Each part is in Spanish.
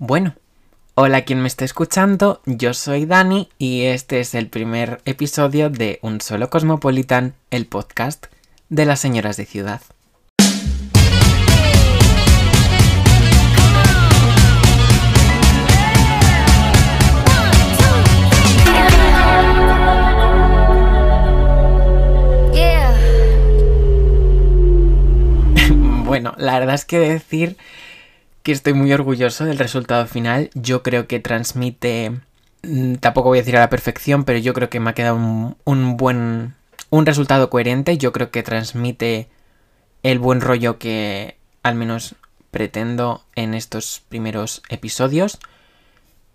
Bueno, hola quien me esté escuchando, yo soy Dani y este es el primer episodio de Un Solo Cosmopolitan, el podcast de las señoras de ciudad. bueno, la verdad es que decir que estoy muy orgulloso del resultado final. Yo creo que transmite, mm, tampoco voy a decir a la perfección, pero yo creo que me ha quedado un, buen, un resultado coherente. Yo creo que transmite el buen rollo que al menos pretendo en estos primeros episodios.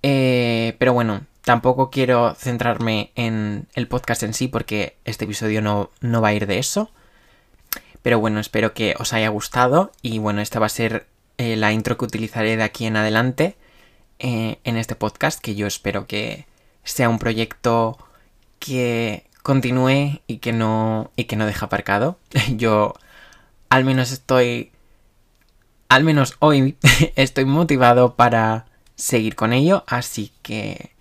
Eh, pero bueno, tampoco quiero centrarme en el podcast en sí porque este episodio no, no va a ir de eso. Pero bueno, espero que os haya gustado y bueno, esta va a ser eh, la intro que utilizaré de aquí en adelante eh, en este podcast, que yo espero que sea un proyecto que continúe y que no, y que no deje aparcado. Yo al menos estoy, al menos hoy estoy motivado para seguir con ello, así que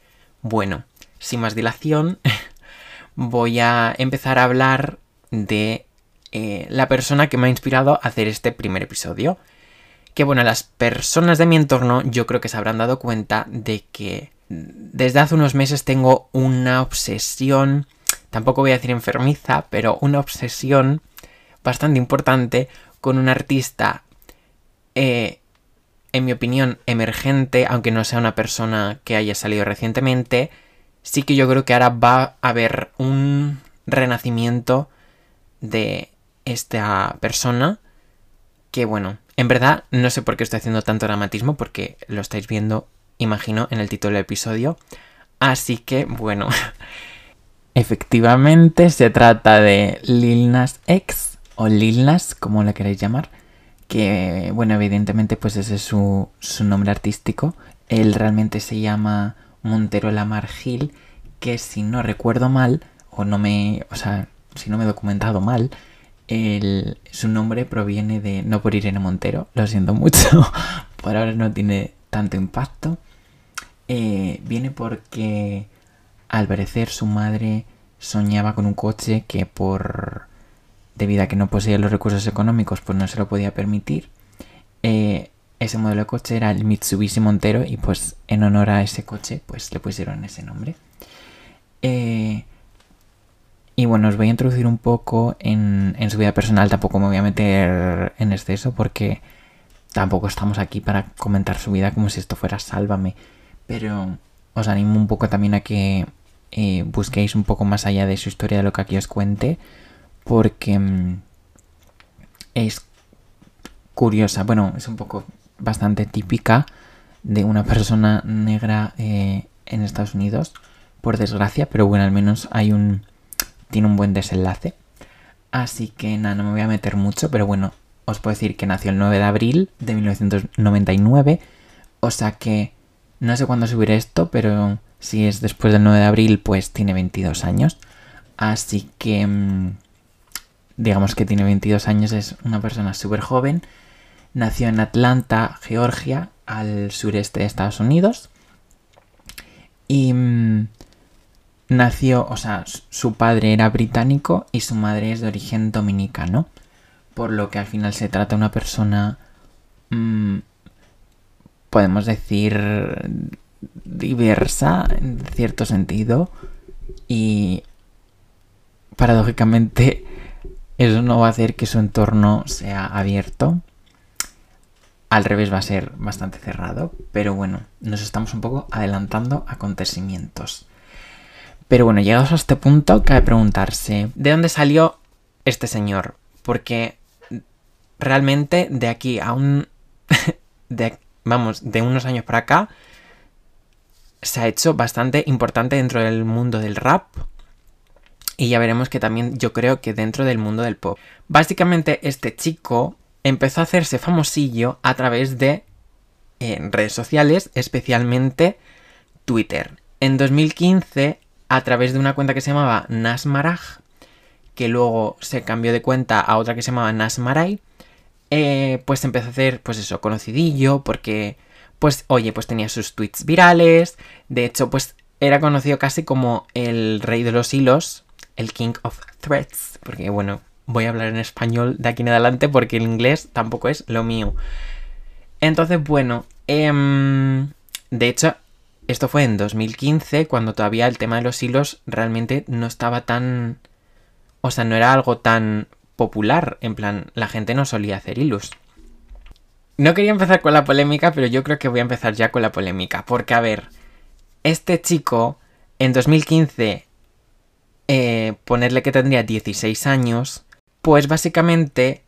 bueno, sin más dilación, voy a empezar a hablar de eh, la persona que me ha inspirado a hacer este primer episodio. Que bueno, las personas de mi entorno yo creo que se habrán dado cuenta de que desde hace unos meses tengo una obsesión, tampoco voy a decir enfermiza, pero una obsesión bastante importante con un artista, eh, en mi opinión, emergente, aunque no sea una persona que haya salido recientemente, sí que yo creo que ahora va a haber un renacimiento de esta persona que bueno, en verdad no sé por qué estoy haciendo tanto dramatismo porque lo estáis viendo, imagino, en el título del episodio. Así que bueno, efectivamente se trata de Lil Nas X o Lil Nas, como la queréis llamar. Que bueno, evidentemente pues ese es su, su nombre artístico. Él realmente se llama Montero Lamar Gil, que si no recuerdo mal, o no me, o sea, si no me he documentado mal, su nombre proviene de no por Irene Montero, lo siento mucho, por ahora no tiene tanto impacto. Eh, viene porque al parecer su madre soñaba con un coche que por debido a que no poseía los recursos económicos pues no se lo podía permitir. Eh, ese modelo de coche era el Mitsubishi Montero y pues en honor a ese coche pues le pusieron ese nombre. Eh, y bueno, os voy a introducir un poco en, su vida personal, tampoco me voy a meter en exceso porque tampoco estamos aquí para comentar su vida como si esto fuera sálvame. Pero os animo un poco también a que eh, busquéis un poco más allá de su historia de lo que aquí os cuente porque mm, es curiosa, bueno, es un poco bastante típica de una persona negra eh, en Estados Unidos, por desgracia, pero bueno, al menos hay un tiene un buen desenlace. Así que nada, no me voy a meter mucho, pero bueno, os puedo decir que nació el 9 de abril de 1999. O sea que no sé cuándo subiré esto, pero si es después del 9 de abril, pues tiene 22 años. Así que mm, digamos que tiene 22 años, es una persona súper joven. Nació en Atlanta, Georgia, al sureste de Estados Unidos. Y mm, nació, o sea, su padre era británico y su madre es de origen dominicano, por lo que al final se trata de una persona, mm, podemos decir, diversa en cierto sentido y paradójicamente eso no va a hacer que su entorno sea abierto. Al revés va a ser bastante cerrado, pero bueno, nos estamos un poco adelantando acontecimientos. Pero bueno, llegados a este punto, cabe preguntarse, ¿de dónde salió este señor? Porque realmente de aquí a un... vamos, de unos años para acá, se ha hecho bastante importante dentro del mundo del rap. Y ya veremos que también yo creo que dentro del mundo del pop. Básicamente este chico empezó a hacerse famosillo a través de eh, redes sociales, especialmente Twitter. En 2015 a través de una cuenta que se llamaba Nasmaraj, que luego se cambió de cuenta a otra que se llamaba Nasmaray, eh, pues empezó a hacer, pues eso, conocidillo, porque pues oye, pues tenía sus tweets virales, de hecho, pues era conocido casi como el rey de los hilos, el King of Threads, porque bueno, voy a hablar en español de aquí en adelante porque el inglés tampoco es lo mío. Entonces, bueno, em, de hecho, esto fue en 2015, cuando todavía el tema de los hilos realmente no estaba tan... O sea, no era algo tan popular, en plan, la gente no solía hacer hilos. No quería empezar con la polémica, pero yo creo que voy a empezar ya con la polémica, porque a ver, este chico en 2015, eh, ponerle que tendría 16 años, pues básicamente,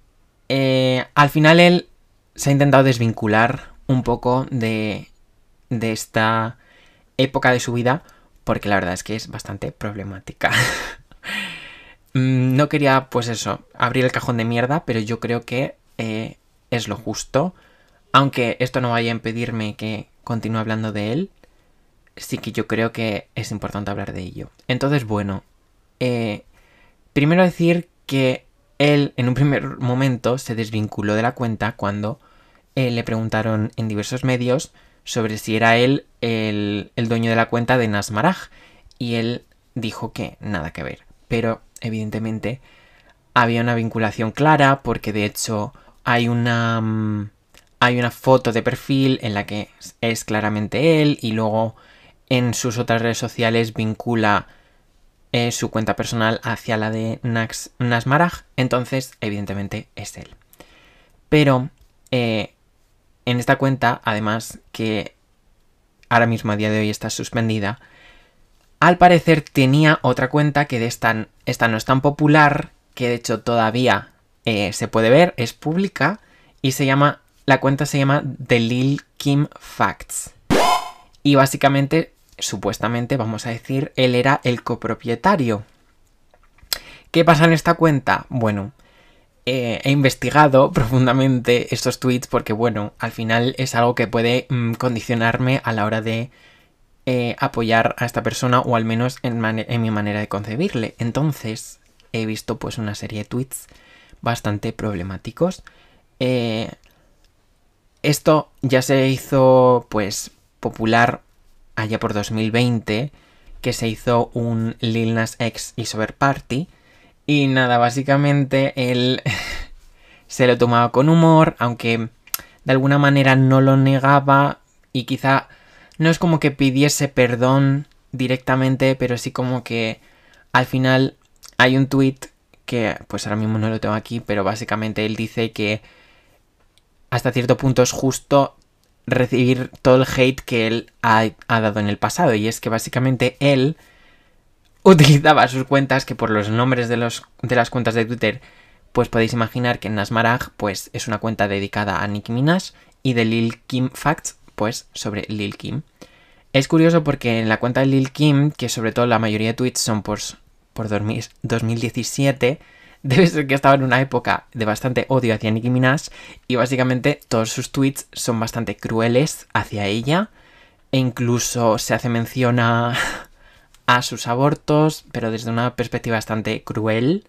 eh, al final él se ha intentado desvincular un poco de, de esta época de su vida, porque la verdad es que es bastante problemática. Mm, no quería, pues eso, abrir el cajón de mierda, pero yo creo que eh, es lo justo. Aunque esto no vaya a impedirme que continúe hablando de él, sí que yo creo que es importante hablar de ello. Entonces, bueno, eh, primero decir que él en un primer momento se desvinculó de la cuenta cuando eh, le preguntaron en diversos medios sobre si era él el, dueño de la cuenta de Nasmaraj y él dijo que nada que ver. Pero evidentemente había una vinculación clara porque de hecho hay una mm, hay una foto de perfil en la que es claramente él y luego en sus otras redes sociales vincula eh, su cuenta personal hacia la de Nasmaraj, entonces evidentemente es él. Pero eh, en esta cuenta, además que ahora mismo a día de hoy está suspendida, al parecer tenía otra cuenta que de esta, no es tan popular, que de hecho todavía eh, se puede ver, es pública y se llama, la cuenta se llama The Lil Kim Facts. Y básicamente supuestamente, vamos a decir, él era el copropietario. ¿Qué pasa en esta cuenta? Bueno, eh, he investigado profundamente estos tweets porque, bueno, al final es algo que puede mm, condicionarme a la hora de eh, apoyar a esta persona o al menos en, mi manera de concebirle. Entonces, he visto pues una serie de tweets bastante problemáticos. Eh, esto ya se hizo pues popular allá por 2020 que se hizo un Lil Nas X y Sober Party. Y nada, básicamente él se lo tomaba con humor, aunque de alguna manera no lo negaba y quizá no es como que pidiese perdón directamente, pero sí como que al final hay un tweet que pues ahora mismo no lo tengo aquí, pero básicamente él dice que hasta cierto punto es justo recibir todo el hate que él ha, dado en el pasado. Y es que básicamente él utilizaba sus cuentas, que por los nombres de, los, de las cuentas de Twitter, pues podéis imaginar que Nasmarag pues es una cuenta dedicada a Nicki Minaj y de Lil Kim Facts, pues sobre Lil Kim. Es curioso porque en la cuenta de Lil Kim, que sobre todo la mayoría de tweets son por, por 2017, debe ser que estaba en una época de bastante odio hacia Nicki Minaj y básicamente todos sus tweets son bastante crueles hacia ella e incluso se hace mención a, sus abortos, pero desde una perspectiva bastante cruel,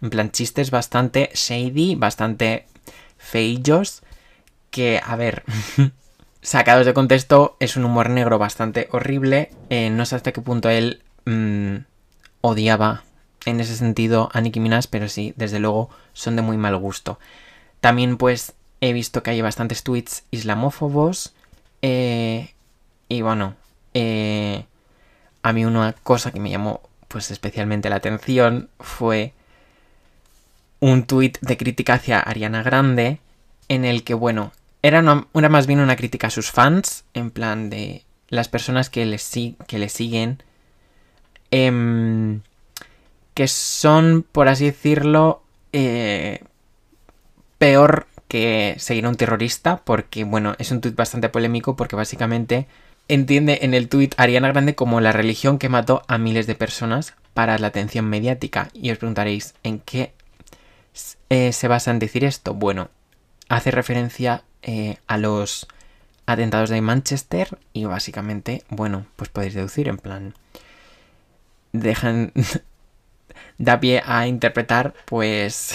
en plan chistes bastante shady, bastante feillos, que a ver, sacados de contexto es un humor negro bastante horrible, eh, no sé hasta qué punto él mm, odiaba en ese sentido a Nicki Minaj, pero sí, desde luego son de muy mal gusto. También pues he visto que hay bastantes tweets islamófobos eh, y bueno, eh, a mí una cosa que me llamó pues especialmente la atención fue un tweet de crítica hacia Ariana Grande en el que bueno, era, más bien una crítica a sus fans, en plan de las personas que le, siguen. Eh, que son, por así decirlo, eh, peor que seguir a un terrorista, porque, bueno, es un tuit bastante polémico, porque básicamente entiende en el tuit Ariana Grande como la religión que mató a miles de personas para la atención mediática. Y os preguntaréis, ¿en qué eh, se basa en decir esto? Bueno, hace referencia eh, a los atentados de Manchester y básicamente, bueno, pues podéis deducir en plan... Dejan, da pie a interpretar, pues,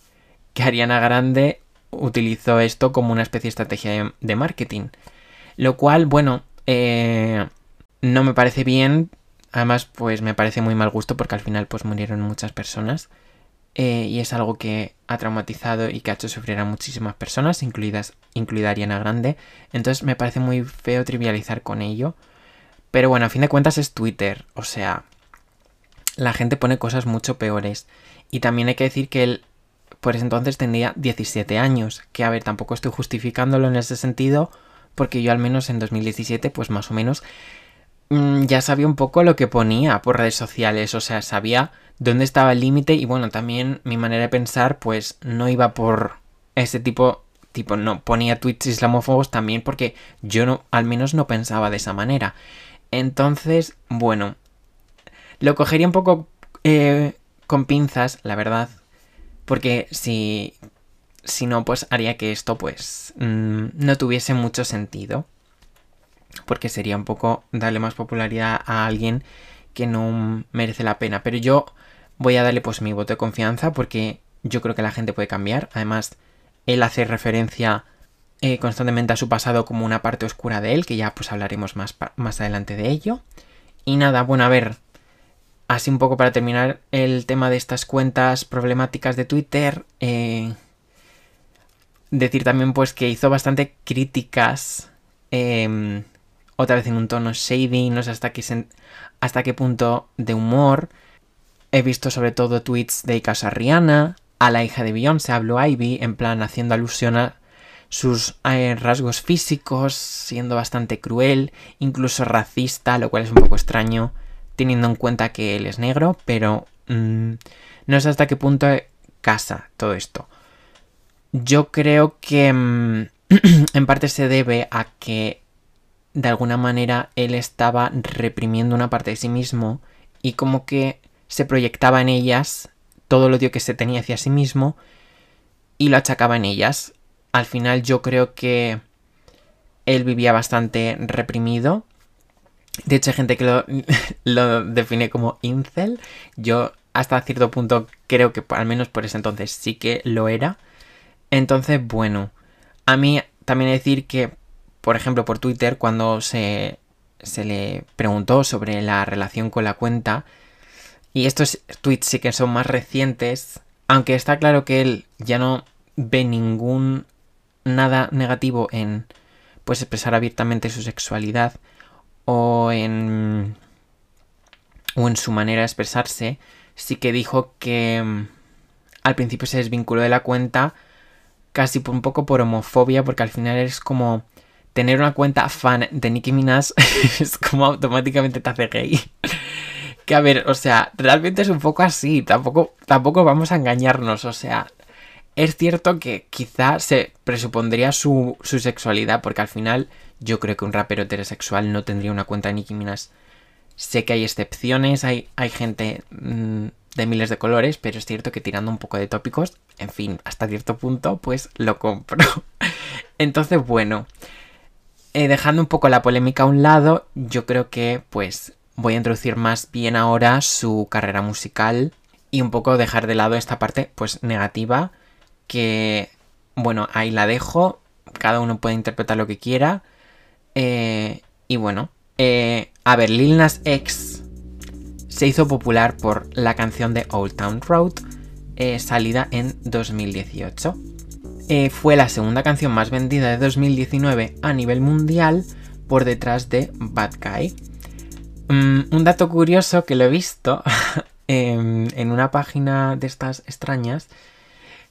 que Ariana Grande utilizó esto como una especie de estrategia de, marketing. Lo cual, bueno, eh, no me parece bien. Además, pues me parece muy mal gusto porque al final pues murieron muchas personas. Eh, y es algo que ha traumatizado y que ha hecho sufrir a muchísimas personas, incluidas, incluida Ariana Grande. Entonces me parece muy feo trivializar con ello. Pero bueno, a fin de cuentas es Twitter. O sea, la gente pone cosas mucho peores. Y también hay que decir que él, por ese entonces, tenía 17 años. Que a ver, tampoco estoy justificándolo en ese sentido. Porque yo al menos en 2017, pues más o menos, mm, ya sabía un poco lo que ponía por redes sociales. O sea, sabía dónde estaba el límite. Y bueno, también mi manera de pensar, pues no iba por ese tipo tipo no ponía tweets islamófobos también porque yo no al menos no pensaba de esa manera entonces, bueno, lo cogería un poco eh, con pinzas, la verdad. Porque si, si no, pues haría que esto pues mm, no tuviese mucho sentido. Porque sería un poco darle más popularidad a alguien que no merece la pena. Pero yo voy a darle pues mi voto de confianza porque yo creo que la gente puede cambiar. Además, él hace referencia eh, constantemente a su pasado como una parte oscura de él, que ya pues hablaremos más, más adelante de ello. Y nada, bueno, a ver, así un poco para terminar el tema de estas cuentas problemáticas de Twitter, eh, decir también pues que hizo bastante críticas, em, otra vez en un tono shady, no sé hasta qué, hasta qué punto de humor. He visto sobre todo tweets de Casa Rihanna, a la hija de Beyoncé, habló Ivy, en plan haciendo alusión a sus eh, rasgos físicos, siendo bastante cruel, incluso racista, lo cual es un poco extraño teniendo en cuenta que él es negro, pero mm, no sé hasta qué punto casa todo esto. Yo creo que mm, en parte se debe a que de alguna manera él estaba reprimiendo una parte de sí mismo y como que se proyectaba en ellas todo el odio que se tenía hacia sí mismo y lo achacaba en ellas al final yo creo que él vivía bastante reprimido. De hecho, hay gente que lo, define como incel. Yo hasta cierto punto creo que al menos por ese entonces sí que lo era. Entonces, bueno, a mí también decir que, por ejemplo, por Twitter, cuando se, se le preguntó sobre la relación con la cuenta, y estos tweets sí que son más recientes, aunque está claro que él ya no ve ningún nada negativo en pues expresar abiertamente su sexualidad o en o en su manera de expresarse, sí que dijo que mm, al principio se desvinculó de la cuenta casi un poco por homofobia porque al final es como tener una cuenta fan de Nicki Minaj es como automáticamente te hace gay. que a ver, o sea, realmente es un poco así, tampoco tampoco vamos a engañarnos, o sea, es cierto que quizá se presupondría su, sexualidad, porque al final yo creo que un rapero heterosexual no tendría una cuenta de Nicki Minaj. Sé que hay excepciones, hay, hay gente mm, de miles de colores, pero es cierto que tirando un poco de tópicos, en fin, hasta cierto punto, pues lo compro. Entonces, bueno, eh, dejando un poco la polémica a un lado, yo creo que pues voy a introducir más bien ahora su carrera musical y un poco dejar de lado esta parte pues negativa que, bueno, ahí la dejo, cada uno puede interpretar lo que quiera. Eh, y bueno, eh, a ver, Lil Nas X se hizo popular por la canción de Old Town Road, eh, salida en 2018. fue la segunda canción más vendida de 2019 a nivel mundial por detrás de Bad Guy. Mm, un dato curioso que lo he visto en una página de estas extrañas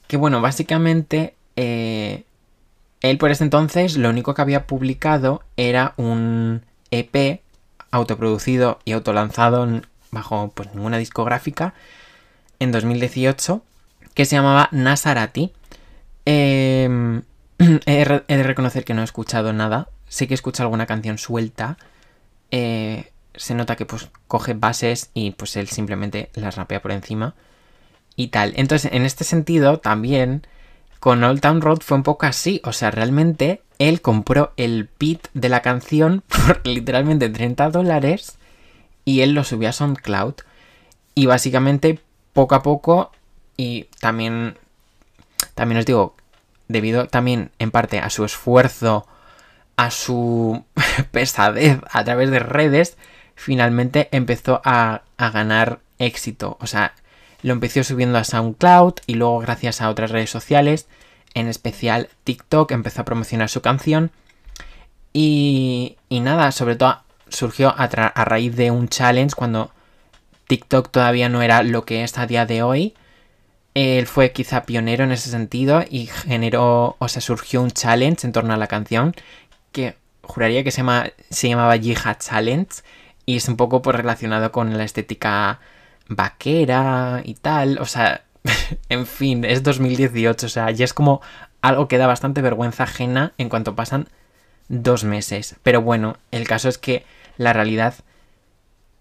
que bueno, básicamente eh, él por ese entonces lo único que había publicado era un EP autoproducido y autolanzado bajo pues ninguna discográfica en 2018 que se llamaba Nasarati. Em, he, de reconocer que no he escuchado nada. Sé que he escuchado alguna canción suelta. Eh, se nota que pues coge bases y pues él simplemente las rapea por encima y tal. Entonces, en este sentido, también con Old Town Road fue un poco así. O sea, realmente él compró el beat de la canción por literalmente 30 dólares y él lo subió a SoundCloud. Y básicamente, poco a poco, y también, también os digo, debido también en parte a su esfuerzo a su pesadez a través de redes, finalmente empezó a, a ganar éxito. O sea, lo empezó subiendo a SoundCloud y luego gracias a otras redes sociales, en especial TikTok, empezó a promocionar su canción. Y, y nada, sobre todo surgió a, raíz de un challenge cuando TikTok todavía no era lo que es a día de hoy. Él fue quizá pionero en ese sentido y generó, o sea, surgió un challenge en torno a la canción que juraría que se, llama, se llamaba Jihad Challenge y es un poco pues, relacionado con la estética vaquera y tal, o sea, en fin, es 2018, o sea, ya es como algo que da bastante vergüenza ajena en cuanto pasan dos meses. Pero bueno, el caso es que la realidad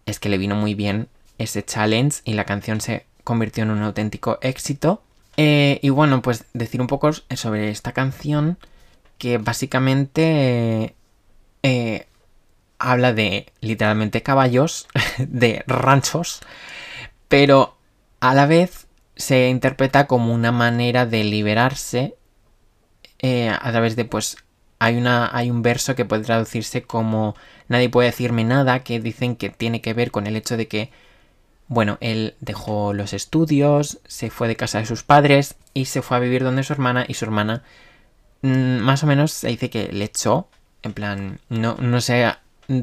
es que le vino muy bien ese challenge y la canción se convirtió en un auténtico éxito. Eh, y bueno, pues decir un poco sobre esta canción que básicamente eh, habla de literalmente caballos, de ranchos, pero a la vez se interpreta como una manera de liberarse eh, a través de pues hay una hay un verso que puede traducirse como nadie puede decirme nada que dicen que tiene que ver con el hecho de que bueno él dejó los estudios se fue de casa de sus padres y se fue a vivir donde su hermana y su hermana mmm, más o menos se dice que le echó en plan no no sé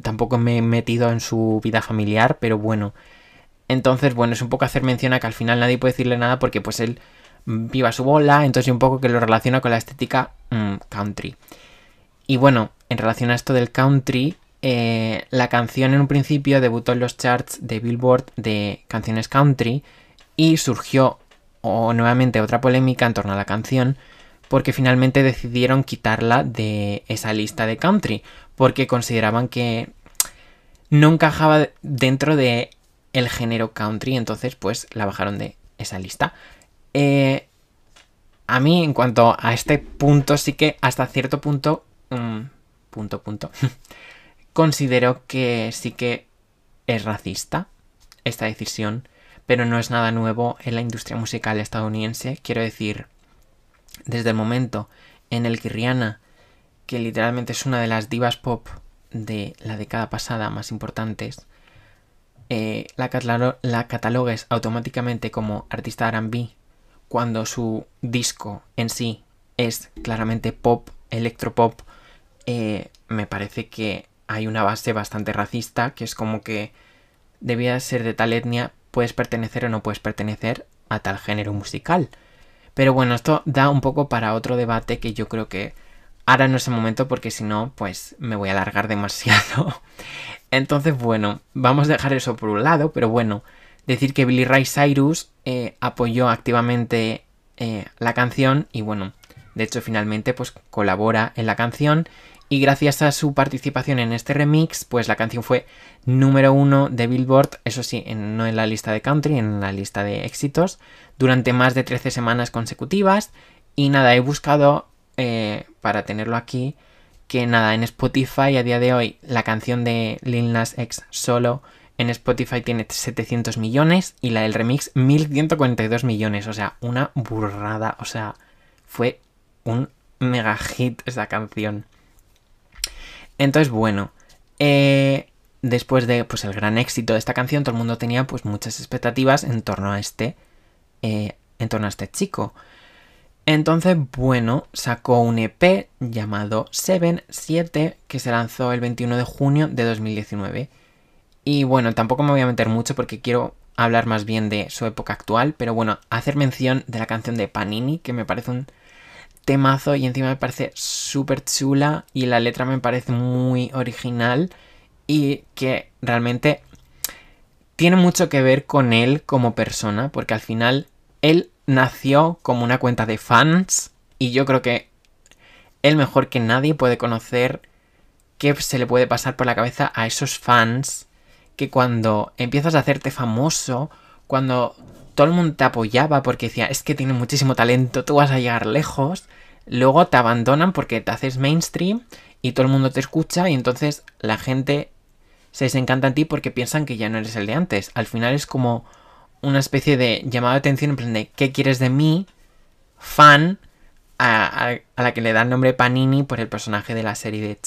tampoco me he metido en su vida familiar pero bueno entonces, bueno, es un poco hacer mención a que al final nadie puede decirle nada porque pues él viva su bola, entonces un poco que lo relaciona con la estética mmm, country. Y bueno, en relación a esto del country, eh, la canción en un principio debutó en los charts de Billboard de canciones country y surgió nuevamente otra polémica en torno a la canción porque finalmente decidieron quitarla de esa lista de country porque consideraban que no encajaba dentro de el género country, entonces pues la bajaron de esa lista. Eh, a mí en cuanto a este punto sí que hasta cierto punto, punto, punto, considero que sí que es racista esta decisión, pero no es nada nuevo en la industria musical estadounidense. Quiero decir, desde el momento en el que Rihanna, que literalmente es una de las divas pop de la década pasada más importantes, eh, la, la catalogues automáticamente como artista RB cuando su disco en sí es claramente pop, electropop, eh, me parece que hay una base bastante racista, que es como que debía ser de tal etnia, puedes pertenecer o no puedes pertenecer a tal género musical. Pero bueno, esto da un poco para otro debate que yo creo que ahora no es el momento porque si no, pues me voy a alargar demasiado. Entonces, bueno, vamos a dejar eso por un lado, pero bueno, decir que Billy Ray Cyrus eh, apoyó activamente eh, la canción y bueno, de hecho finalmente pues colabora en la canción y gracias a su participación en este remix, pues la canción fue número uno de Billboard, eso sí, no en la lista de country, en la lista de éxitos, durante más de 13 semanas consecutivas. Y nada, he buscado eh, para tenerlo aquí que nada, en Spotify a día de hoy la canción de Lil Nas X solo en Spotify tiene 700 millones y la del remix 1142 millones, o sea, una burrada, o sea, fue un mega hit esa canción. Entonces, bueno, eh, después de pues, el gran éxito de esta canción, todo el mundo tenía pues muchas expectativas en torno a este, eh, en torno a este chico. Entonces, bueno, sacó un EP llamado Seven 7 que se lanzó el 21 de junio de 2019. Y bueno, tampoco me voy a meter mucho porque quiero hablar más bien de su época actual, pero bueno, hacer mención de la canción de Panini, que me parece un temazo y encima me parece súper chula y la letra me parece muy original y que realmente tiene mucho que ver con él como persona, porque al final él nació como una cuenta de fans y yo creo que él mejor que nadie puede conocer qué se le puede pasar por la cabeza a esos fans que cuando empiezas a hacerte famoso, cuando todo el mundo te apoyaba porque decía, es que tiene muchísimo talento, tú vas a llegar lejos, luego te abandonan porque te haces mainstream y todo el mundo te escucha y entonces la gente se desencanta en ti porque piensan que ya no eres el de antes. Al final es como una especie de llamado de atención en plan de ¿qué quieres de mí? Fan, a, la que le da el nombre Panini por el personaje de la serie de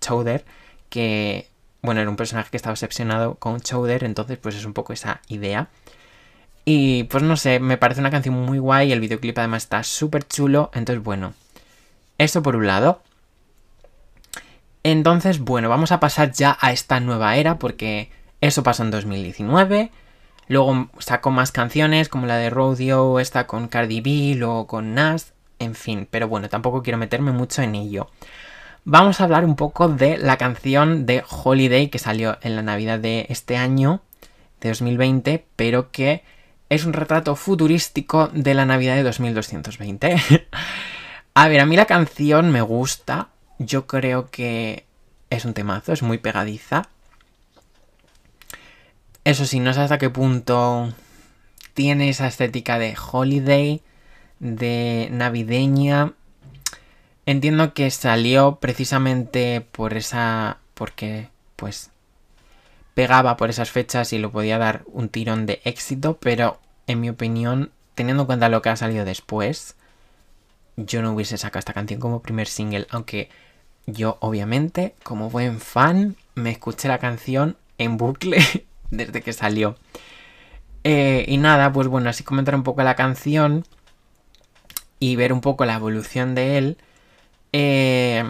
Chowder, que, bueno, era un personaje que estaba obsesionado con Chowder, entonces pues es un poco esa idea. Y pues no sé, me parece una canción muy guay, el videoclip además está súper chulo, entonces bueno, eso por un lado. Entonces, bueno, vamos a pasar ya a esta nueva era porque eso pasó en 2019. Luego sacó más canciones como la de Rodeo, esta con Cardi B, luego con Nas, en fin, pero bueno, tampoco quiero meterme mucho en ello. Vamos a hablar un poco de la canción de Holiday que salió en la Navidad de este año, de 2020, pero que es un retrato futurístico de la Navidad de 2220. a ver, a mí la canción me gusta, yo creo que es un temazo, es muy pegadiza. Eso sí, no sé hasta qué punto tiene esa estética de holiday, de navideña. Entiendo que salió precisamente por esa. porque, pues, pegaba por esas fechas y lo podía dar un tirón de éxito, pero en mi opinión, teniendo en cuenta lo que ha salido después, yo no hubiese sacado esta canción como primer single, aunque yo obviamente, como buen fan, me escuché la canción en bucle desde que salió. Eh, y nada, pues bueno, así comentar un poco la canción y ver un poco la evolución de él. Eh,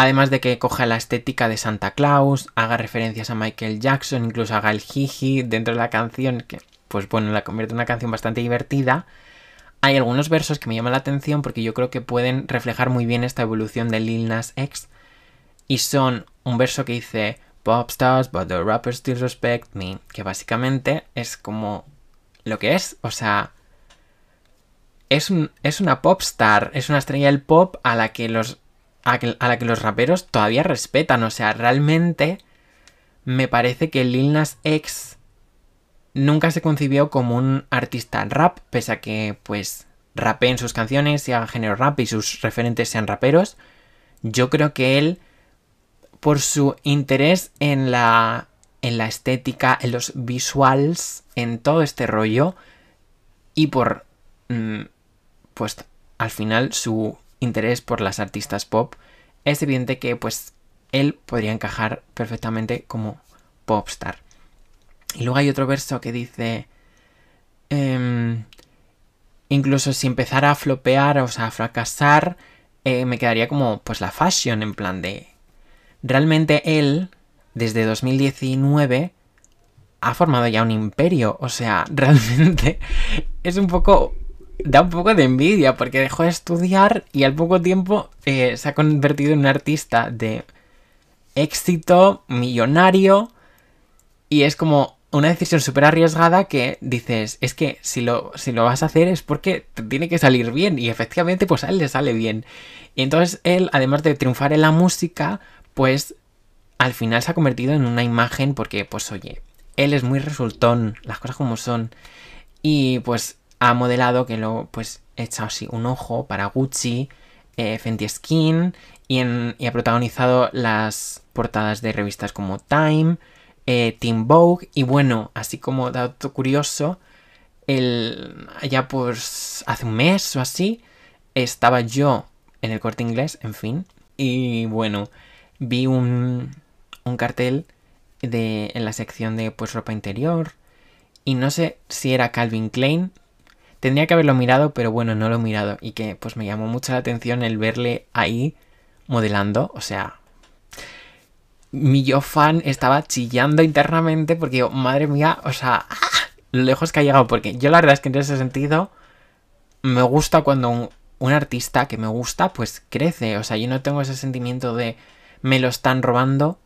además de que coja la estética de Santa Claus, haga referencias a Michael Jackson, incluso haga el jiji dentro de la canción, que pues bueno, la convierte en una canción bastante divertida. Hay algunos versos que me llaman la atención porque yo creo que pueden reflejar muy bien esta evolución de Lil Nas X. Y son un verso que dice Pop stars, but the rappers still respect me. Que básicamente es como lo que es. O sea, es, es una pop star, es una estrella del pop a la que los a, la que los raperos todavía respetan. O sea, realmente me parece que Lil Nas X nunca se concibió como un artista rap, pese a que, pues, rapee en sus canciones y haga género rap y sus referentes sean raperos. Yo creo que él por su interés en la, en la estética, en los visuals, en todo este rollo y por, mm, pues al final su interés por las artistas pop, es evidente que pues él podría encajar perfectamente como popstar. Y luego hay otro verso que dice, em, incluso si empezara a flopear, o sea, a fracasar, eh, me quedaría como pues la fashion en plan de realmente él, desde 2019, ha formado ya un imperio. O sea, realmente es un poco... Da un poco de envidia porque dejó de estudiar y al poco tiempo eh, se ha convertido en un artista de éxito, millonario. Y es como una decisión súper arriesgada que dices, es que si lo, si lo vas a hacer es porque te tiene que salir bien. Y efectivamente, pues a él le sale bien. Y entonces él, además de triunfar en la música, pues al final se ha convertido en una imagen porque, pues oye, él es muy resultón, las cosas como son. Y pues ha modelado que lo, pues, he echado así un ojo para Gucci, eh, Fenty Skin y, ha protagonizado las portadas de revistas como Time, eh, Vogue y bueno, así como dato curioso, el, ya pues hace un mes o así, estaba yo en el corte inglés, en fin, y bueno, vi un, un cartel de, en la sección de pues ropa interior y no sé si era Calvin Klein. Tendría que haberlo mirado, pero bueno, no lo he mirado y que pues me llamó mucho la atención el verle ahí modelando, o sea, mi yo fan estaba chillando internamente porque yo, madre mía, o sea, lo lejos que ha llegado, porque yo la verdad es que en ese sentido me gusta cuando un, un artista que me gusta pues crece, o sea, yo no tengo ese sentimiento de me lo están robando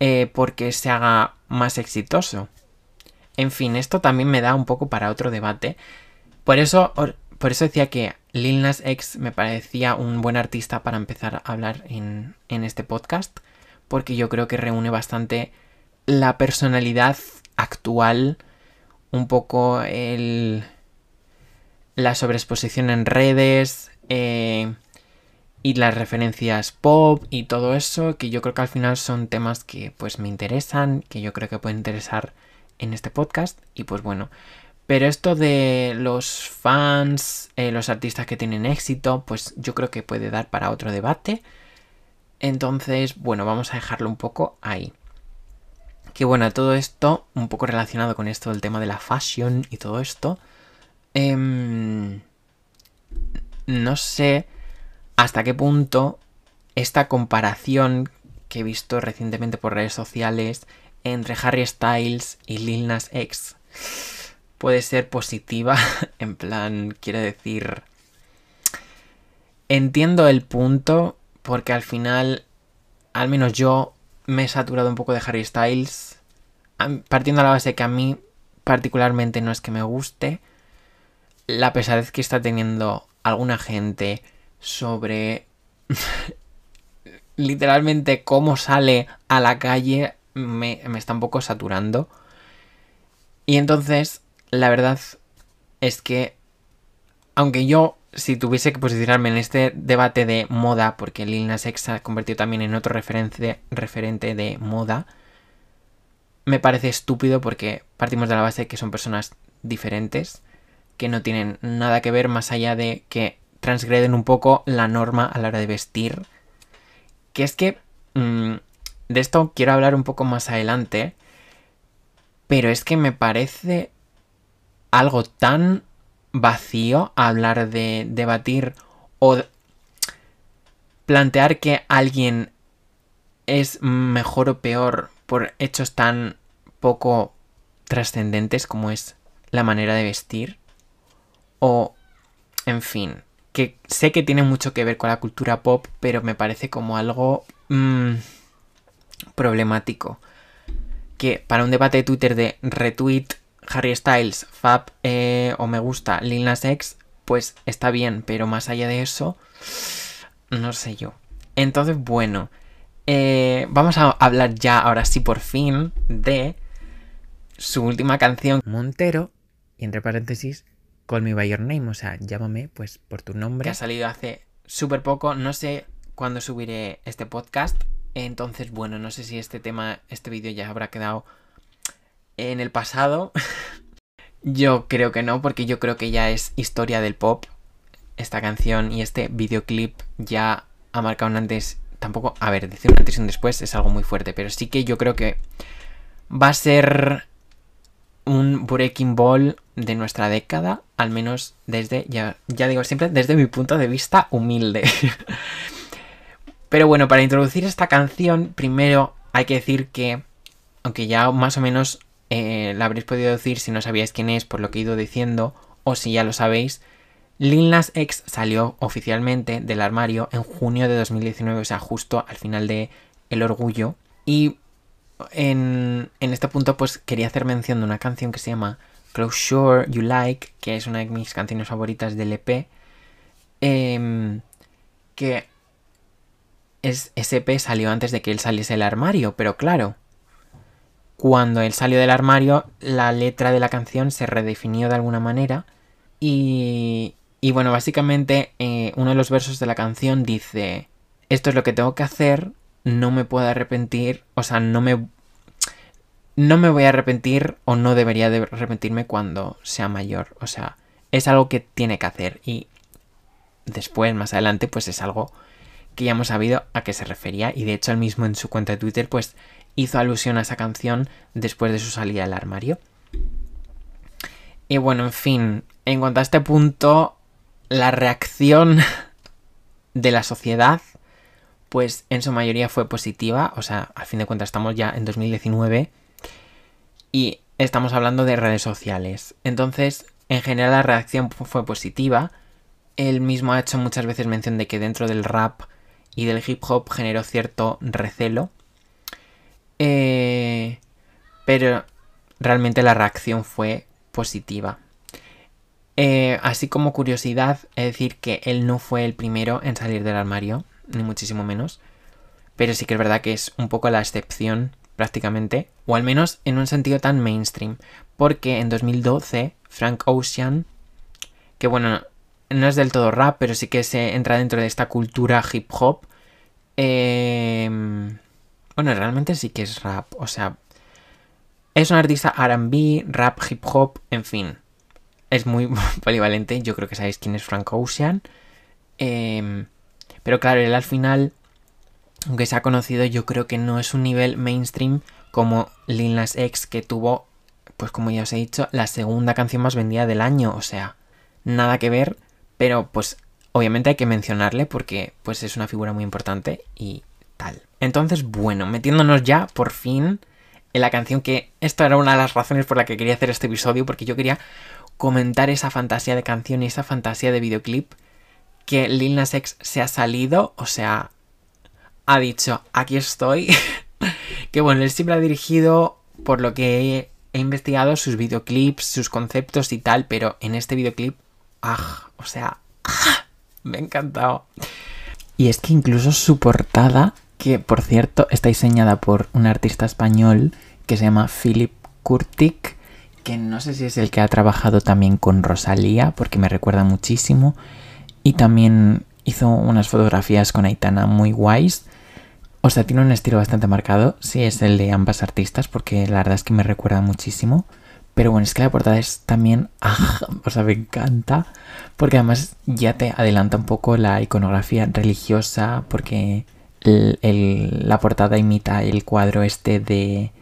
eh, porque se haga más exitoso. En fin, esto también me da un poco para otro debate. Por eso, por eso decía que Lil Nas X me parecía un buen artista para empezar a hablar en, en este podcast, porque yo creo que reúne bastante la personalidad actual, un poco el, la sobreexposición en redes, eh, y las referencias pop y todo eso, que yo creo que al final son temas que pues me interesan, que yo creo que pueden interesar en este podcast. Y pues bueno, Pero esto de los fans, eh, los artistas que tienen éxito, pues yo creo que puede dar para otro debate. Entonces, bueno, vamos a dejarlo un poco ahí. Que bueno, todo esto, un poco relacionado con esto del tema de la fashion y todo esto. Em, no sé hasta qué punto esta comparación que he visto recientemente por redes sociales entre Harry Styles y Lil Nas X puede ser positiva. en plan, quiero decir... Entiendo el punto porque al final, al menos yo me he saturado un poco de Harry Styles. Partiendo de la base que a mí particularmente no es que me guste. La pesadez que está teniendo alguna gente sobre literalmente cómo sale a la calle me, me, está un poco saturando. Y entonces, la verdad es que, aunque yo, si tuviese que posicionarme en este debate de moda, porque Lil Nas X se ha convertido también en otro referente, de moda, me parece estúpido porque partimos de la base de que son personas diferentes, que no tienen nada que ver más allá de que transgreden un poco la norma a la hora de vestir. Que es que mmm, de esto quiero hablar un poco más adelante, pero es que me parece algo tan vacío hablar de debatir o plantear que alguien es mejor o peor por hechos tan poco trascendentes como es la manera de vestir. O, en fin, que sé que tiene mucho que ver con la cultura pop, pero me parece como algo mmm, problemático. Que para un debate de Twitter de retweet Harry Styles, Fab eh, o me gusta Lil Nas X, pues está bien, pero más allá de eso, no sé yo. Entonces, bueno, eh, vamos a hablar ya, ahora sí, por fin, de su última canción, Montero, y entre paréntesis, Call Me By Your Name, o sea, llámame pues por tu nombre. Que ha salido hace súper poco, no sé cuándo subiré este podcast, entonces, bueno, no sé si este tema, este vídeo ya habrá quedado en el pasado. yo creo que no, porque yo creo que ya es historia del pop. Esta canción y este videoclip ya ha marcado un antes. Tampoco, a ver, decir un antes y un después es algo muy fuerte, pero sí que yo creo que va a ser un breaking ball de nuestra década, al menos desde, ya, ya digo siempre, desde mi punto de vista humilde. Pero bueno, para introducir esta canción, primero hay que decir que, aunque ya más o menos eh, la habréis podido decir si no sabíais quién es por lo que he ido diciendo, o si ya lo sabéis, Lil X salió oficialmente del armario en junio de 2019, o sea, justo al final de El Orgullo. Y en, en este punto, pues quería hacer mención de una canción que se llama Close Sure You Like, que es una de mis canciones favoritas del EP. Em, que es, SP salió antes de que él saliese del armario, pero claro, cuando él salió del armario, la letra de la canción se redefinió de alguna manera y, y bueno, básicamente eh, uno de los versos de la canción dice, esto es lo que tengo que hacer, no me puedo arrepentir, o sea, no me... No me voy a arrepentir o no debería de arrepentirme cuando sea mayor. O sea, es algo que tiene que hacer y después, más adelante, pues es algo que ya hemos sabido a qué se refería y de hecho él mismo en su cuenta de Twitter pues hizo alusión a esa canción después de su salida del armario. Y bueno, en fin, en cuanto a este punto, la reacción de la sociedad pues en su mayoría fue positiva, o sea, al fin de cuentas estamos ya en 2019 y estamos hablando de redes sociales. Entonces, en general la reacción fue positiva. Él mismo ha hecho muchas veces mención de que dentro del rap y del hip hop generó cierto recelo. Eh, pero realmente la reacción fue positiva. Eh, así como curiosidad, es decir que él no fue el primero en salir del armario, ni muchísimo menos. Pero sí que es verdad que es un poco la excepción, prácticamente, o al menos en un sentido tan mainstream. Porque en 2012, Frank Ocean, que bueno, no es del todo rap, pero sí que se entra dentro de esta cultura hip hop. Em, bueno, realmente sí que es rap, o sea, es un artista RB, rap, hip hop, en fin. es muy polivalente. Yo creo que sabéis quién es Frank Ocean. Em, pero claro, él al final, aunque se ha conocido, yo creo que no es un nivel mainstream como Lil Nas X que tuvo, pues como ya os he dicho, la segunda canción más vendida del año. O sea, nada que ver, pero pues obviamente hay que mencionarle porque pues es una figura muy importante y tal. Entonces, bueno, metiéndonos ya por fin en la canción que esta era una de las razones por la que quería hacer este episodio porque yo quería comentar esa fantasía de canción y esa fantasía de videoclip que Lil Nas X se ha salido, o sea, ha dicho, aquí estoy. que bueno, él siempre ha dirigido, por lo que he, investigado, sus videoclips, sus conceptos y tal, pero en este videoclip, ¡ah! O sea, ¡ah! me ha encantado. Y es que incluso su portada, que por cierto está diseñada por un artista español que se llama Philip Kurtik, que no sé si es el que ha trabajado también con Rosalía, porque me recuerda muchísimo. Y también hizo unas fotografías con Aitana muy guays. O sea, tiene un estilo bastante marcado. Sí, es el de ambas artistas, porque la verdad es que me recuerda muchísimo. Pero bueno, es que la portada es también. ¡Ah! O sea, me encanta. Porque además ya te adelanta un poco la iconografía religiosa. Porque la portada imita el cuadro este de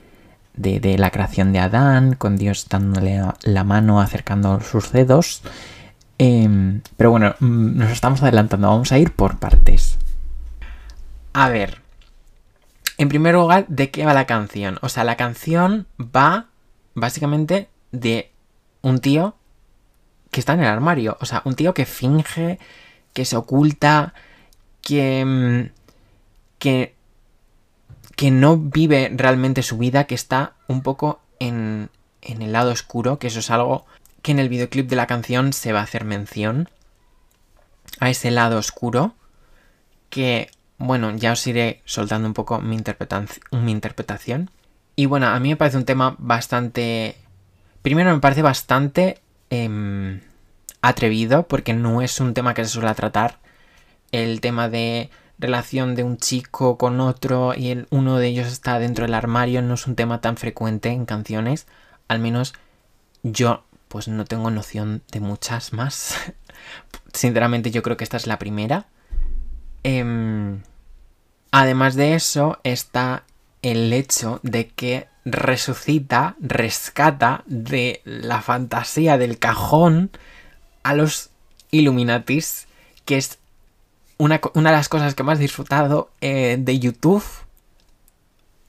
de, la creación de Adán, con Dios dándole la mano, acercando sus dedos. Em, pero bueno, mm, nos estamos adelantando, vamos a ir por partes. A ver, en primer lugar, ¿de qué va la canción? O sea, la canción va básicamente de un tío que está en el armario. O sea, un tío que finge, que se oculta, que... Que que no vive realmente su vida, que está un poco en, en el lado oscuro, que eso es algo que en el videoclip de la canción se va a hacer mención a ese lado oscuro que, bueno, ya os iré soltando un poco mi, mi interpretación. Y bueno, a mí me parece un tema bastante... Primero me parece bastante em, atrevido porque no es un tema que se suele tratar. El tema de relación de un chico con otro y el, uno de ellos está dentro del armario no es un tema tan frecuente en canciones. Al menos yo pues no tengo noción de muchas más. Sinceramente yo creo que esta es la primera. Em, además de eso está el hecho de que resucita, rescata de la fantasía del cajón a los Illuminatis, que es una, de las cosas que más he disfrutado eh, de YouTube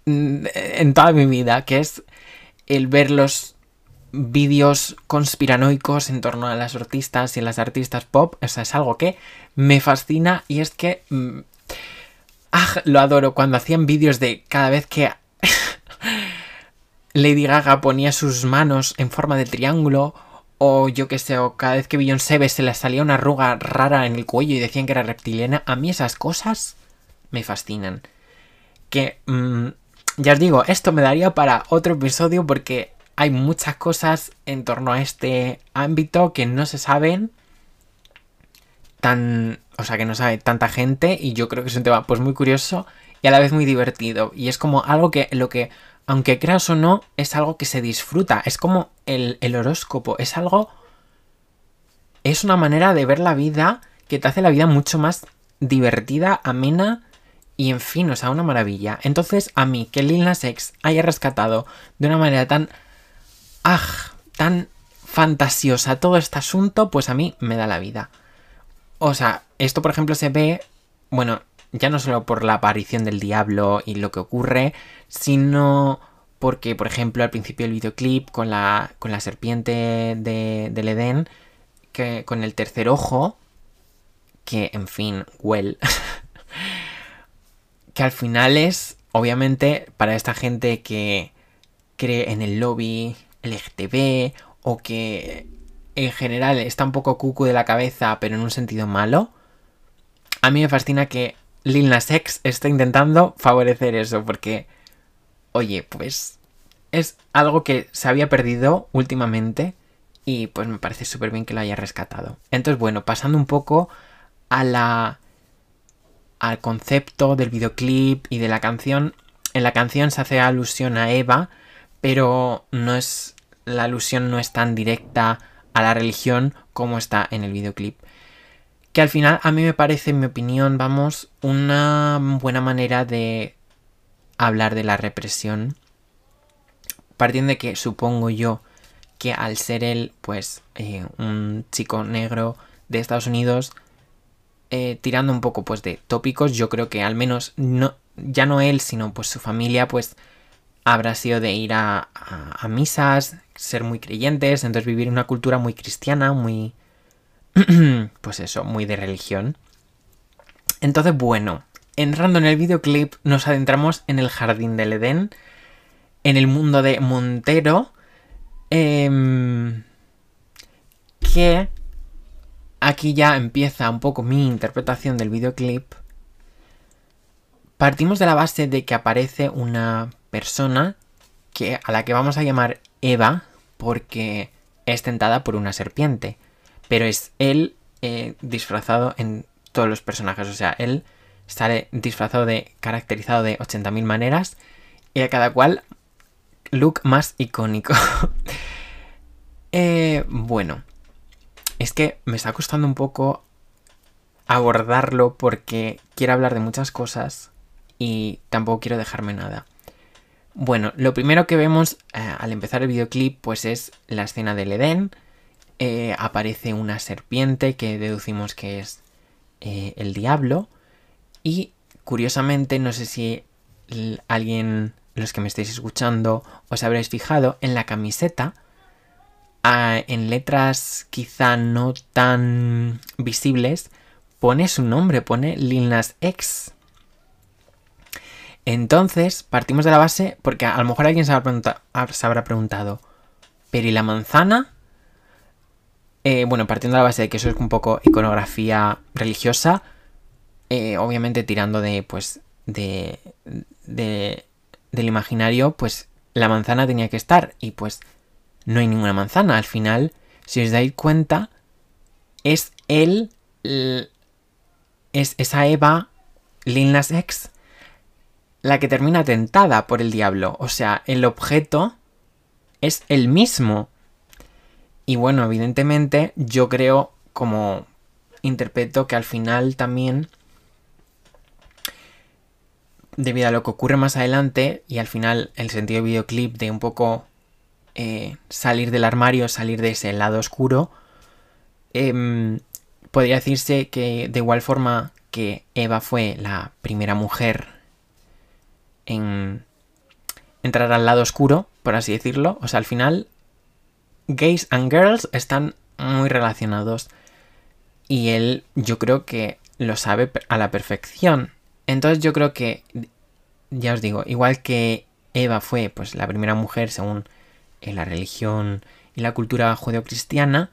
mm, en toda mi vida, que es el ver los vídeos conspiranoicos en torno a las artistas y las artistas pop. O sea, es algo que me fascina y es que... Mm, ah, lo adoro cuando hacían vídeos de cada vez que Lady Gaga ponía sus manos en forma de triángulo o yo que sé, o cada vez que Beyoncé se le salía una arruga rara en el cuello y decían que era reptiliana, a mí esas cosas me fascinan. Que, mm, ya os digo, esto me daría para otro episodio porque hay muchas cosas en torno a este ámbito que no se saben tan, o sea, que no sabe tanta gente y yo creo que es un tema pues muy curioso y a la vez muy divertido y es como algo que lo que aunque creas o no, es algo que se disfruta. Es como el, horóscopo. Es algo. Es una manera de ver la vida que te hace la vida mucho más divertida, amena y en fin, o sea, una maravilla. Entonces, a mí, que Lil Nas X haya rescatado de una manera tan. ¡Ah! tan fantasiosa todo este asunto, pues a mí me da la vida. O sea, esto por ejemplo se ve. Bueno, ya no solo por la aparición del diablo y lo que ocurre, sino porque, por ejemplo, al principio del videoclip con la, con la serpiente de, del Edén, que, con el tercer ojo, que, en fin, well, que al final es, obviamente, para esta gente que cree en el lobby LGTB o que en general está un poco cucu de la cabeza, pero en un sentido malo, a mí me fascina que Lil Nas X está intentando favorecer eso, porque, oye, pues es algo que se había perdido últimamente y pues me parece súper bien que lo haya rescatado. Entonces, bueno, pasando un poco a la al concepto del videoclip y de la canción. En la canción se hace alusión a Eva, pero no es la alusión no es tan directa a la religión como está en el videoclip. Que al final a mí me parece, en mi opinión, vamos, una buena manera de hablar de la represión. Partiendo de que supongo yo que al ser él, pues, eh, un chico negro de Estados Unidos, eh, tirando un poco, pues, de tópicos, yo creo que al menos no, ya no él, sino pues su familia, pues, habrá sido de ir a, a, misas, ser muy creyentes, entonces vivir una cultura muy cristiana, muy... pues eso, muy de religión. Entonces, bueno, entrando en el videoclip nos adentramos en el jardín del Edén, en el mundo de Montero, eh, que aquí ya empieza un poco mi interpretación del videoclip. Partimos de la base de que aparece una persona que, a la que vamos a llamar Eva porque es tentada por una serpiente. Pero es él eh, disfrazado en todos los personajes. O sea, él sale disfrazado de, caracterizado de 80.000 maneras y a cada cual look más icónico. Eh, bueno, es que me está costando un poco abordarlo porque quiero hablar de muchas cosas y tampoco quiero dejarme nada. Bueno, lo primero que vemos eh, al empezar el videoclip pues es la escena del Edén. Eh, aparece una serpiente que deducimos que es el diablo. Y curiosamente, no sé si alguien, los que me estáis escuchando, os habréis fijado en la camiseta, en letras quizá no tan visibles, pone su nombre, pone Lil Nas X. Entonces, partimos de la base, porque a lo mejor alguien se habrá, preguntado, ¿pero y la manzana? Eh, bueno, partiendo de la base de que eso es un poco iconografía religiosa, eh, obviamente tirando de, pues, de, de, del imaginario, pues la manzana tenía que estar y pues no hay ninguna manzana. Al final, si os dais cuenta, es él, es esa Eva, Lil Nas X, la que termina tentada por el diablo. O sea, el objeto es el mismo. Y bueno, evidentemente yo creo, como interpreto, que al final también debido a lo que ocurre más adelante y al final el sentido de videoclip de un poco eh, salir del armario, salir de ese lado oscuro, em, podría decirse que de igual forma que Eva fue la primera mujer en entrar al lado oscuro, por así decirlo, o sea, al final gays and girls están muy relacionados y él yo creo que lo sabe a la perfección. Entonces yo creo que, ya os digo, igual que Eva fue pues la primera mujer según eh, la religión y la cultura judeocristiana,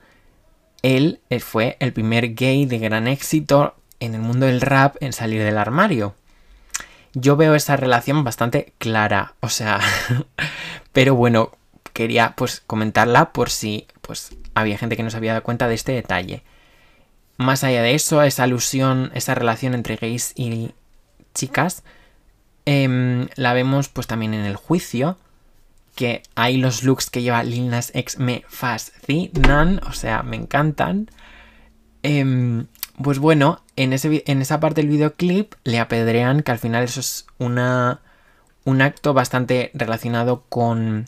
él eh, fue el primer gay de gran éxito en el mundo del rap en salir del armario. Yo veo esa relación bastante clara, o sea, pero bueno, quería pues comentarla por si pues había gente que no se había dado cuenta de este detalle. Más allá de eso, esa alusión, esa relación entre gays y chicas, em, la vemos pues también en el juicio, que hay los looks que lleva Lil Nas X me fascinan, o sea, me encantan. Em, pues bueno, en, ese, en esa parte del videoclip le apedrean, que al final eso es una, un acto bastante relacionado con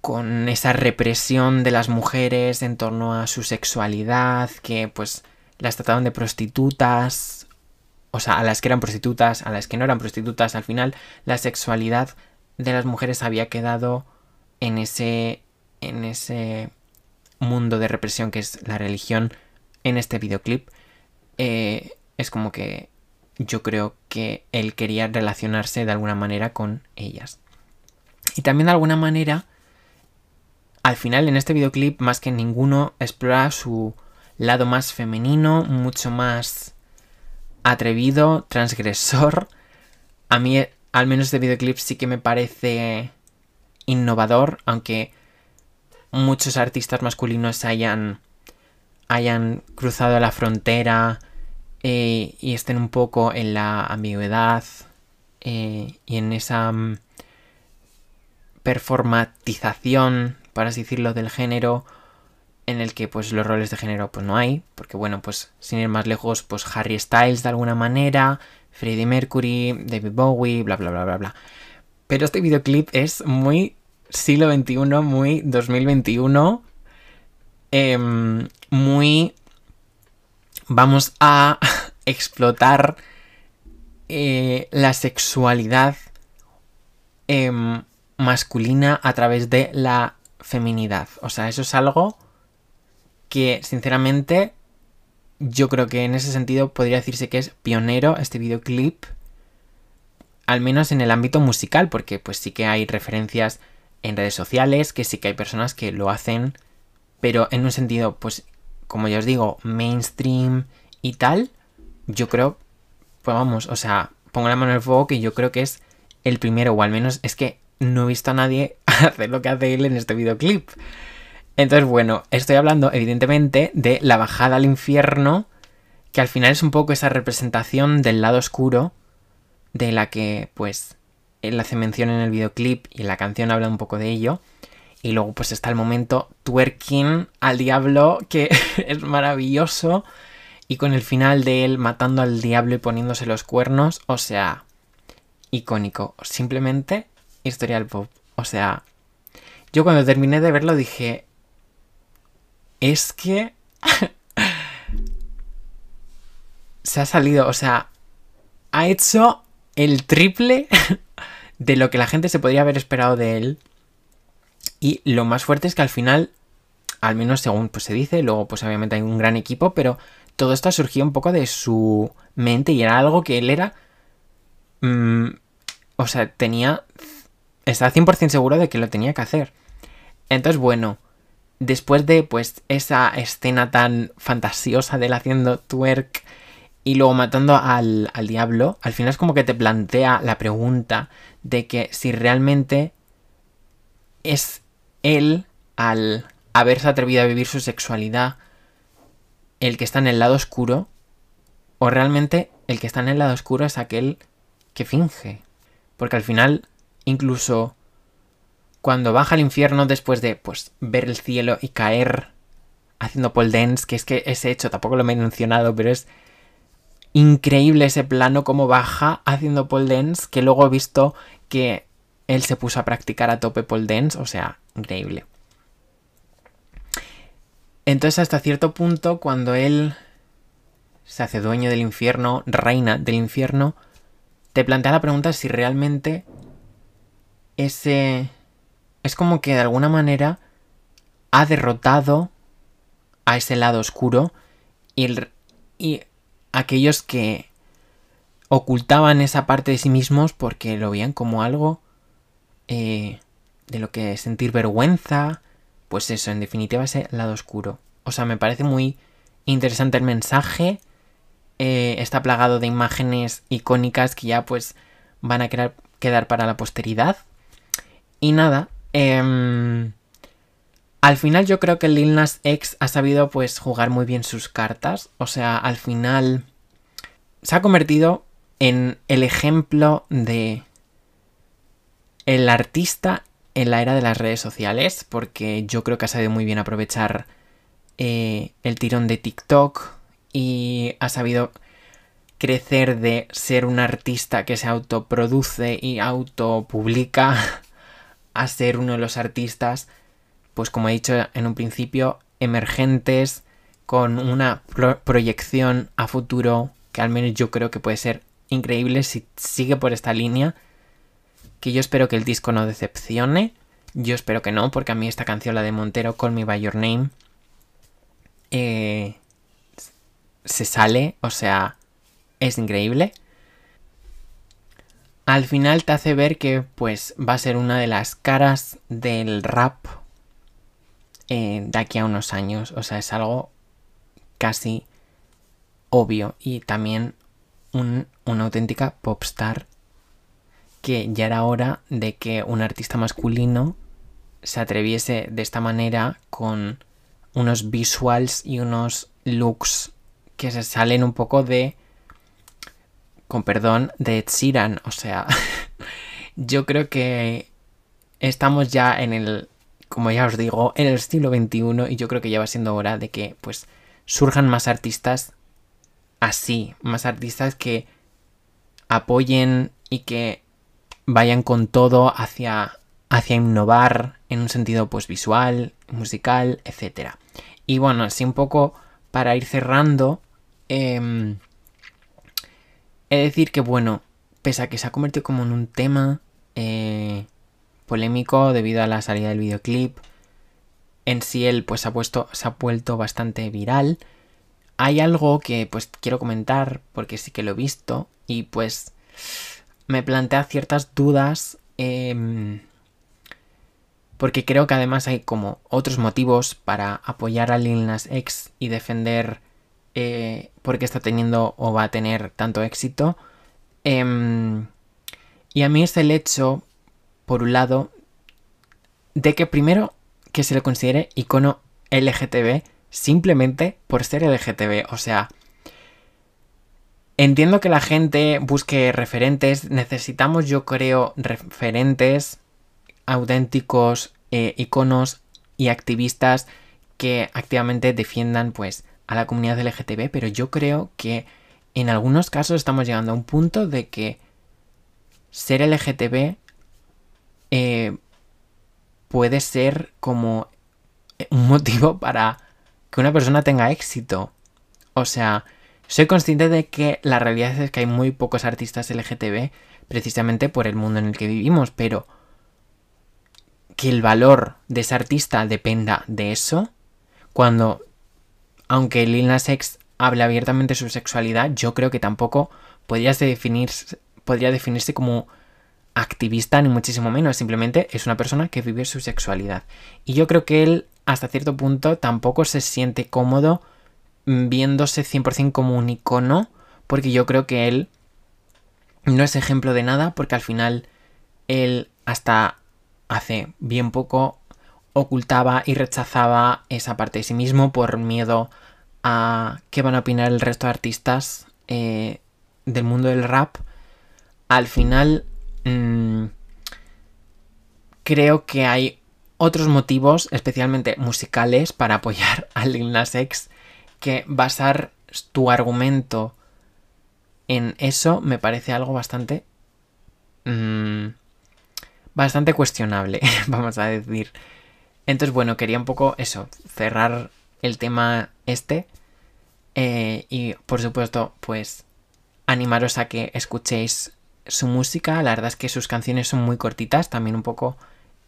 con esa represión de las mujeres en torno a su sexualidad, que pues las trataban de prostitutas, o sea, a las que eran prostitutas, a las que no eran prostitutas, al final la sexualidad de las mujeres había quedado en ese en ese mundo de represión que es la religión en este videoclip. Eh, es como que yo creo que él quería relacionarse de alguna manera con ellas. Y también de alguna manera al final en este videoclip más que ninguno explora su lado más femenino mucho más atrevido, transgresor. A mí, al menos este videoclip sí que me parece innovador, aunque muchos artistas masculinos hayan, hayan cruzado la frontera eh, y estén un poco en la ambigüedad eh, y en esa mm, performatización, para así decirlo, del género en el que pues los roles de género pues no hay, porque bueno, pues sin ir más lejos, pues Harry Styles de alguna manera, Freddie Mercury, David Bowie, bla bla bla bla bla. Pero este videoclip es muy siglo XXI, muy 2021, em, muy vamos a explotar eh, la sexualidad em, masculina a través de la feminidad. O sea, eso es algo que sinceramente yo creo que en ese sentido podría decirse que es pionero este videoclip, al menos en el ámbito musical, porque pues sí que hay referencias en redes sociales, que sí que hay personas que lo hacen, pero en un sentido, pues como ya os digo, mainstream y tal, yo creo pues vamos, o sea, pongo la mano en el fuego que yo creo que es el primero, o al menos es que no he visto a nadie hacer lo que hace él en este videoclip. Entonces, bueno, estoy hablando evidentemente de la bajada al infierno, que al final es un poco esa representación del lado oscuro, de la que pues él hace mención en el videoclip y la canción habla un poco de ello. Y luego pues está el momento twerking al diablo, que es maravilloso y con el final de él matando al diablo y poniéndose los cuernos, o sea, icónico. Simplemente historial pop. O sea, yo cuando terminé de verlo dije, es que se ha salido, o sea, ha hecho el triple de lo que la gente se podría haber esperado de él. Y lo más fuerte es que al final, al menos según pues, se dice, luego pues obviamente hay un gran equipo, pero todo esto surgió un poco de su mente y era algo que él era... Mm, o sea, tenía... Estaba 100% seguro de que lo tenía que hacer. Entonces, bueno, después de pues esa escena tan fantasiosa de él haciendo twerk y luego matando al, al diablo, al final es como que te plantea la pregunta de que si realmente es él al haberse atrevido a vivir su sexualidad el que está en el lado oscuro o realmente el que está en el lado oscuro es aquel que finge. Porque al final, incluso cuando baja al infierno después de pues ver el cielo y caer haciendo pole dance, que es que ese hecho tampoco lo he mencionado, pero es increíble ese plano como baja haciendo pole dance, que luego he visto que él se puso a practicar a tope pole dance, o sea, increíble. Entonces hasta cierto punto, cuando él se hace dueño del infierno, reina del infierno, te plantea la pregunta si realmente ese... Es como que de alguna manera ha derrotado a ese lado oscuro y, y aquellos que ocultaban esa parte de sí mismos porque lo veían como algo eh, de lo que sentir vergüenza, pues eso, en definitiva ese lado oscuro. O sea, me parece muy interesante el mensaje. Eh, está plagado de imágenes icónicas que ya pues van a quedar para la posteridad. Y nada, em, al final yo creo que Lil Nas X ha sabido pues jugar muy bien sus cartas. O sea, al final se ha convertido en el ejemplo de el artista en la era de las redes sociales, porque yo creo que ha sabido muy bien aprovechar eh, el tirón de TikTok y ha sabido crecer de ser un artista que se autoproduce y autopublica a ser uno de los artistas, pues como he dicho en un principio, emergentes, con una proyección a futuro que al menos yo creo que puede ser increíble si sigue por esta línea que yo espero que el disco no decepcione. Yo espero que no, porque a mí esta canción, la de Montero, Call Me By Your Name, eh, se sale, o sea, es increíble. Al final te hace ver que pues va a ser una de las caras del rap eh, de aquí a unos años. O sea, es algo casi obvio y también una auténtica popstar que ya era hora de que un artista masculino se atreviese de esta manera con unos visuals y unos looks que se salen un poco de con perdón de Ed O sea, yo creo que estamos ya en el como ya os digo, en el siglo XXI y yo creo que ya va siendo hora de que pues surjan más artistas así, más artistas que apoyen y que vayan con todo hacia, hacia innovar en un sentido pues visual, musical, etc. Y bueno, así un poco para ir cerrando, eh, he de decir que bueno, pese a que se ha convertido como en un tema eh, polémico debido a la salida del videoclip, en sí él pues ha puesto, se ha vuelto bastante viral. Hay algo que pues quiero comentar porque sí que lo he visto y pues me plantea ciertas dudas eh, porque creo que además hay como otros motivos para apoyar a Lil Nas X y defender eh, porque está teniendo o va a tener tanto éxito. Eh, y a mí es el hecho, por un lado, de que primero que se le considere icono LGTB simplemente por ser LGTB. O sea, entiendo que la gente busque referentes. Necesitamos, yo creo, referentes auténticos, eh, iconos y activistas que activamente defiendan pues a la comunidad LGTB. Pero yo creo que en algunos casos estamos llegando a un punto de que ser LGTB eh, puede ser como un motivo para que una persona tenga éxito. O sea, soy consciente de que la realidad es que hay muy pocos artistas LGTB precisamente por el mundo en el que vivimos, pero que el valor de ese artista dependa de eso, cuando, aunque Lil Nas X hable abiertamente de su sexualidad, yo creo que tampoco podría definirse, podría definirse como activista ni muchísimo menos, simplemente es una persona que vive su sexualidad. Y yo creo que él hasta cierto punto tampoco se siente cómodo viéndose 100% como un icono, porque yo creo que él no es ejemplo de nada, porque al final él hasta hace bien poco ocultaba y rechazaba esa parte de sí mismo por miedo a qué van a opinar el resto de artistas eh, del mundo del rap. Al final mmm, creo que hay otros motivos, especialmente musicales, para apoyar a Lil Nas X, que basar tu argumento en eso me parece algo bastante... Mmm, bastante cuestionable, vamos a decir. Entonces, bueno, quería un poco eso, cerrar el tema este. Eh, y por supuesto, pues animaros a que escuchéis su música, la verdad es que sus canciones son muy cortitas, también un poco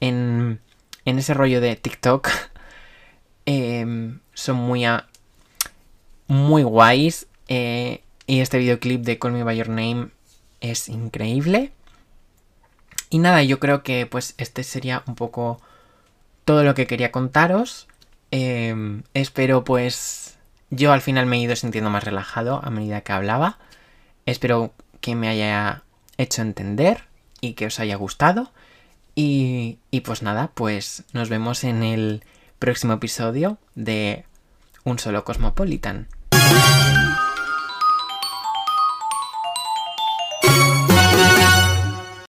en, en ese rollo de TikTok. eh, son muy, a, muy guays. Eh, y este videoclip de Call Me By Your Name es increíble. Y nada, yo creo que pues este sería un poco todo lo que quería contaros. Eh, espero pues yo al final me he ido sintiendo más relajado a medida que hablaba. Espero que me haya hecho entender y que os haya gustado. Y, y pues nada, pues nos vemos en el próximo episodio de Un solo Cosmopolitan.